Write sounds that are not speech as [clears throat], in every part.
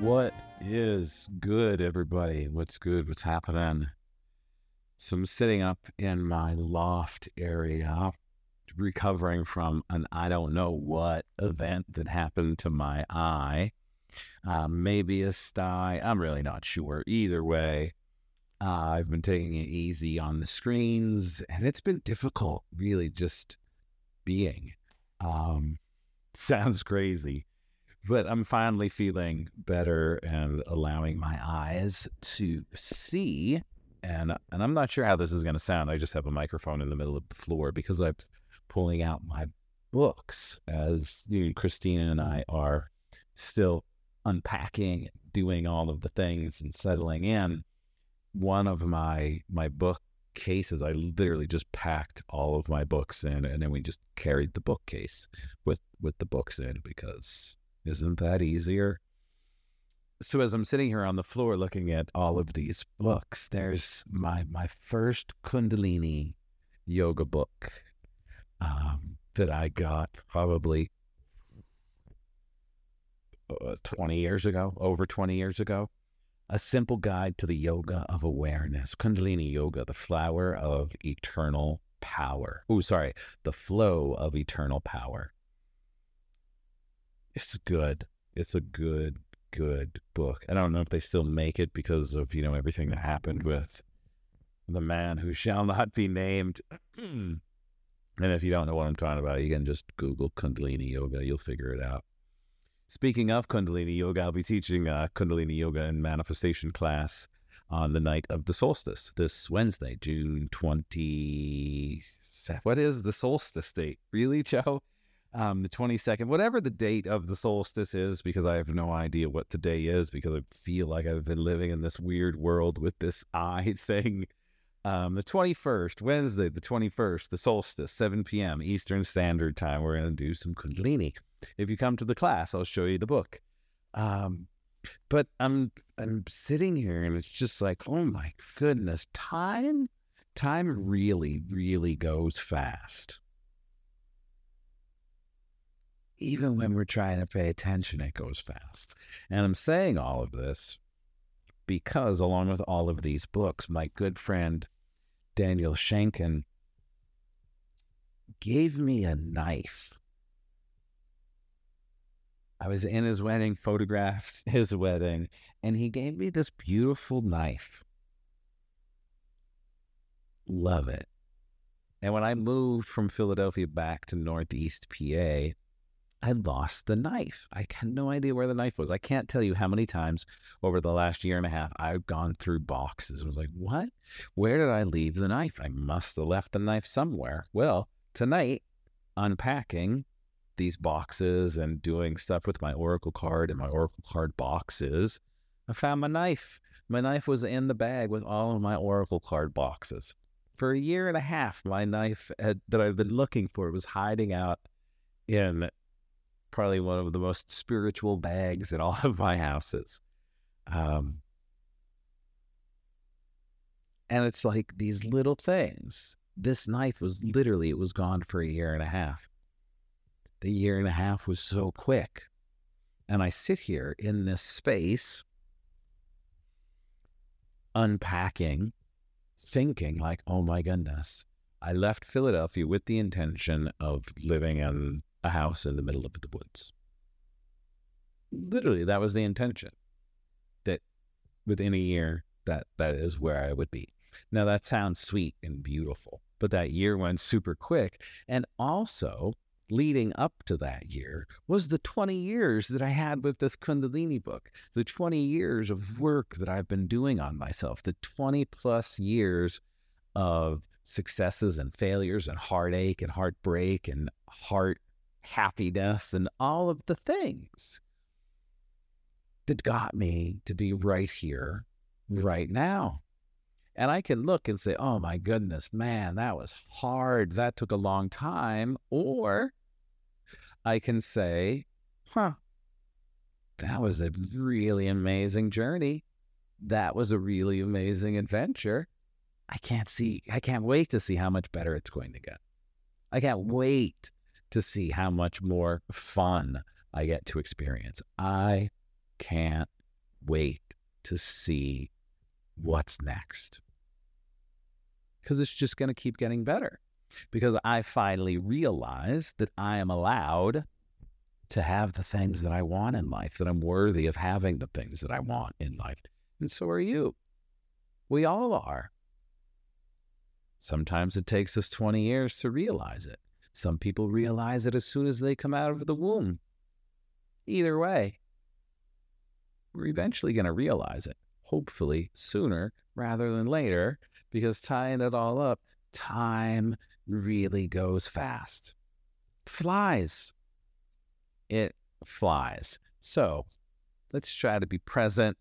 What is good, everybody? What's good? What's happening? So I'm sitting up in my loft area, recovering from an I don't know what event that happened to my eye. Uh, maybe a sty. I'm really not sure. Either way, uh, I've been taking it easy on the screens, and it's been difficult, really, just being. Um, [laughs] sounds crazy, but I'm finally feeling better and allowing my eyes to see. And and I'm not sure how this is going to sound. I just have a microphone in the middle of the floor because I'm pulling out my books as you know, Christina and I are still unpacking, doing all of the things and settling in. One of my my book cases, I literally just packed all of my books in, and then we just carried the bookcase with with the books in because isn't that easier? So as I'm sitting here on the floor looking at all of these books, there's my my first Kundalini yoga book um, that I got probably uh, 20 years ago, over 20 years ago. A simple guide to the yoga of awareness, Kundalini Yoga, the flower of eternal power. Oh, sorry, the flow of eternal power. It's good. It's a good, good book. I don't know if they still make it because of, you know, everything that happened with the man who shall not be named. [clears throat] and if you don't know what I'm talking about, you can just Google Kundalini Yoga. You'll figure it out. Speaking of Kundalini Yoga, I'll be teaching a Kundalini Yoga and manifestation class on the night of the solstice this Wednesday, June 20. What is the solstice date? Really, Joe? Um, the 22nd, whatever the date of the solstice is, because I have no idea what today is, because I feel like I've been living in this weird world with this [laughs] eye thing. Um, the 21st, Wednesday, the 21st, the solstice, 7 p.m. Eastern Standard Time. We're going to do some Kundalini. If you come to the class, I'll show you the book. Um, but I'm I'm sitting here and it's just like, oh my goodness, time time really, really goes fast. Even when we're trying to pay attention, it goes fast. And I'm saying all of this because, along with all of these books, my good friend Daniel Shankin gave me a knife I was in his wedding, photographed [laughs] his wedding, and he gave me this beautiful knife. Love it. And when I moved from Philadelphia back to Northeast PA, I lost the knife. I had no idea where the knife was. I can't tell you how many times over the last year and a half I've gone through boxes. I was like, what? Where did I leave the knife? I must have left the knife somewhere. Well, tonight, unpacking, these boxes and doing stuff with my Oracle card and my Oracle card boxes, I found my knife. My knife was in the bag with all of my Oracle card boxes. For a year and a half, my knife had, that I've been looking for was hiding out in probably one of the most spiritual bags in all of my houses. Um, and it's like these little things. This knife was literally, it was gone for a year and a half the year and a half was so quick. And I sit here in this space, unpacking, thinking, like, oh my goodness, I left Philadelphia with the intention of living in a house in the middle of the woods. Literally, that was the intention. That within a year, that that is where I would be. Now that sounds sweet and beautiful, but that year went super quick. And also, leading up to that year was the 20 years that I had with this Kundalini book, the 20 years of work that I've been doing on myself, the 20 plus years of successes and failures and heartache and heartbreak and heart happiness and all of the things that got me to be right here, right now. And I can look and say, oh my goodness, man, that was hard. That took a long time. Or I can say, huh, that was a really amazing journey. That was a really amazing adventure. I can't see, I can't wait to see how much better it's going to get. I can't wait to see how much more fun I get to experience. I can't wait to see what's next because it's just going to keep getting better. Because I finally realized that I am allowed to have the things that I want in life, that I'm worthy of having the things that I want in life. And so are you. We all are. Sometimes it takes us 20 years to realize it. Some people realize it as soon as they come out of the womb. Either way, we're eventually going to realize it, hopefully sooner rather than later, because tying it all up, time really goes fast. Flies. It flies. So let's try to be present,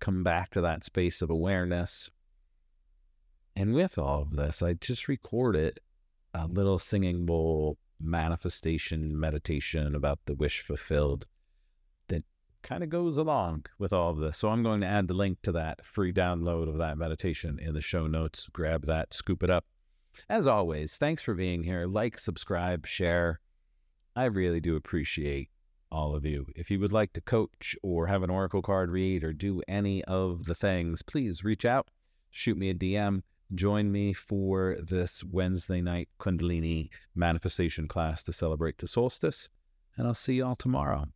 come back to that space of awareness. And with all of this, I just recorded a little singing bowl manifestation meditation about the wish fulfilled that kind of goes along with all of this. So I'm going to add the link to that free download of that meditation in the show notes. Grab that, scoop it up. As always, thanks for being here. Like, subscribe, share. I really do appreciate all of you. If you would like to coach or have an Oracle card read or do any of the things, please reach out, shoot me a DM, join me for this Wednesday night Kundalini manifestation class to celebrate the solstice. And I'll see you all tomorrow.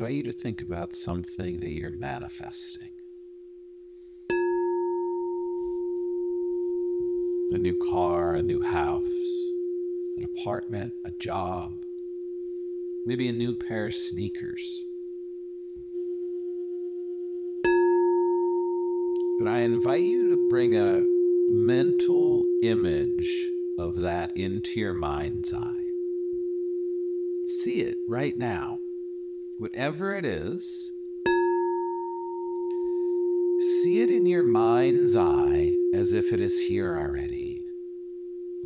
Invite you to think about something that you're manifesting. A new car, a new house, an apartment, a job, maybe a new pair of sneakers. But I invite you to bring a mental image of that into your mind's eye. See it right now whatever it is, see it in your mind's eye as if it is here already.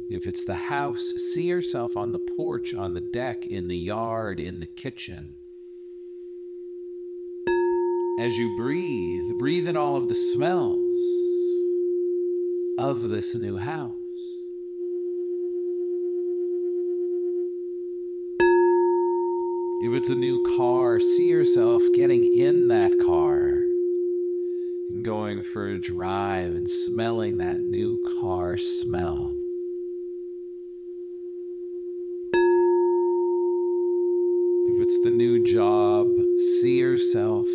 If it's the house, see yourself on the porch, on the deck, in the yard, in the kitchen. As you breathe, breathe in all of the smells of this new house. If it's a new car, see yourself getting in that car and going for a drive and smelling that new car smell. If it's the new job, see yourself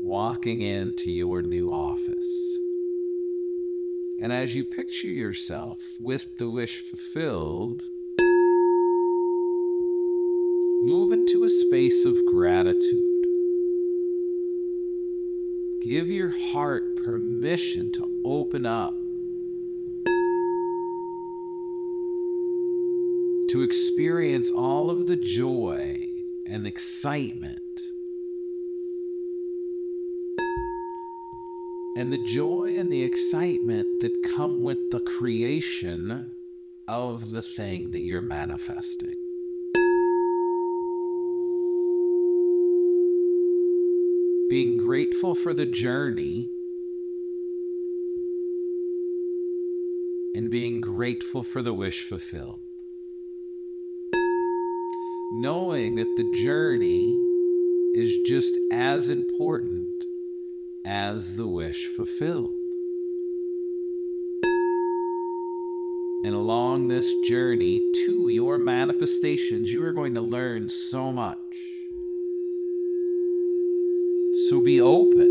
walking into your new office. And as you picture yourself with the wish fulfilled, move into a space of gratitude. Give your heart permission to open up, to experience all of the joy and excitement and the joy and the excitement that come with the creation of the thing that you're manifesting. Being grateful for the journey and being grateful for the wish fulfilled. Knowing that the journey is just as important as the wish fulfilled. And along this journey to your manifestations, you are going to learn so much. So be open,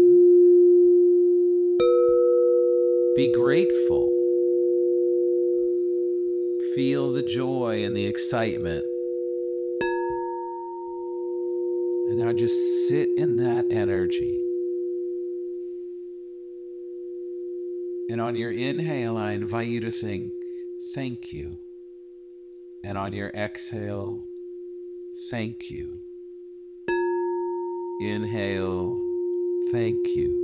be grateful, feel the joy and the excitement. And now just sit in that energy. And on your inhale, I invite you to think, thank you. And on your exhale, thank you. Inhale, thank you.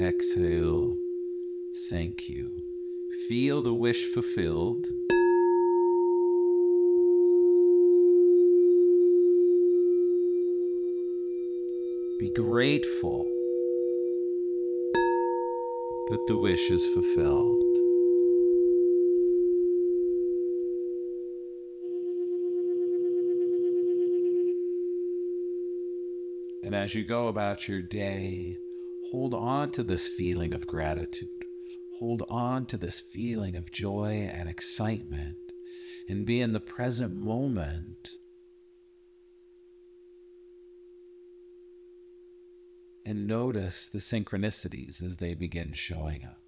Exhale, thank you. Feel the wish fulfilled. Be grateful that the wish is fulfilled. And as you go about your day, hold on to this feeling of gratitude. Hold on to this feeling of joy and excitement and be in the present moment and notice the synchronicities as they begin showing up.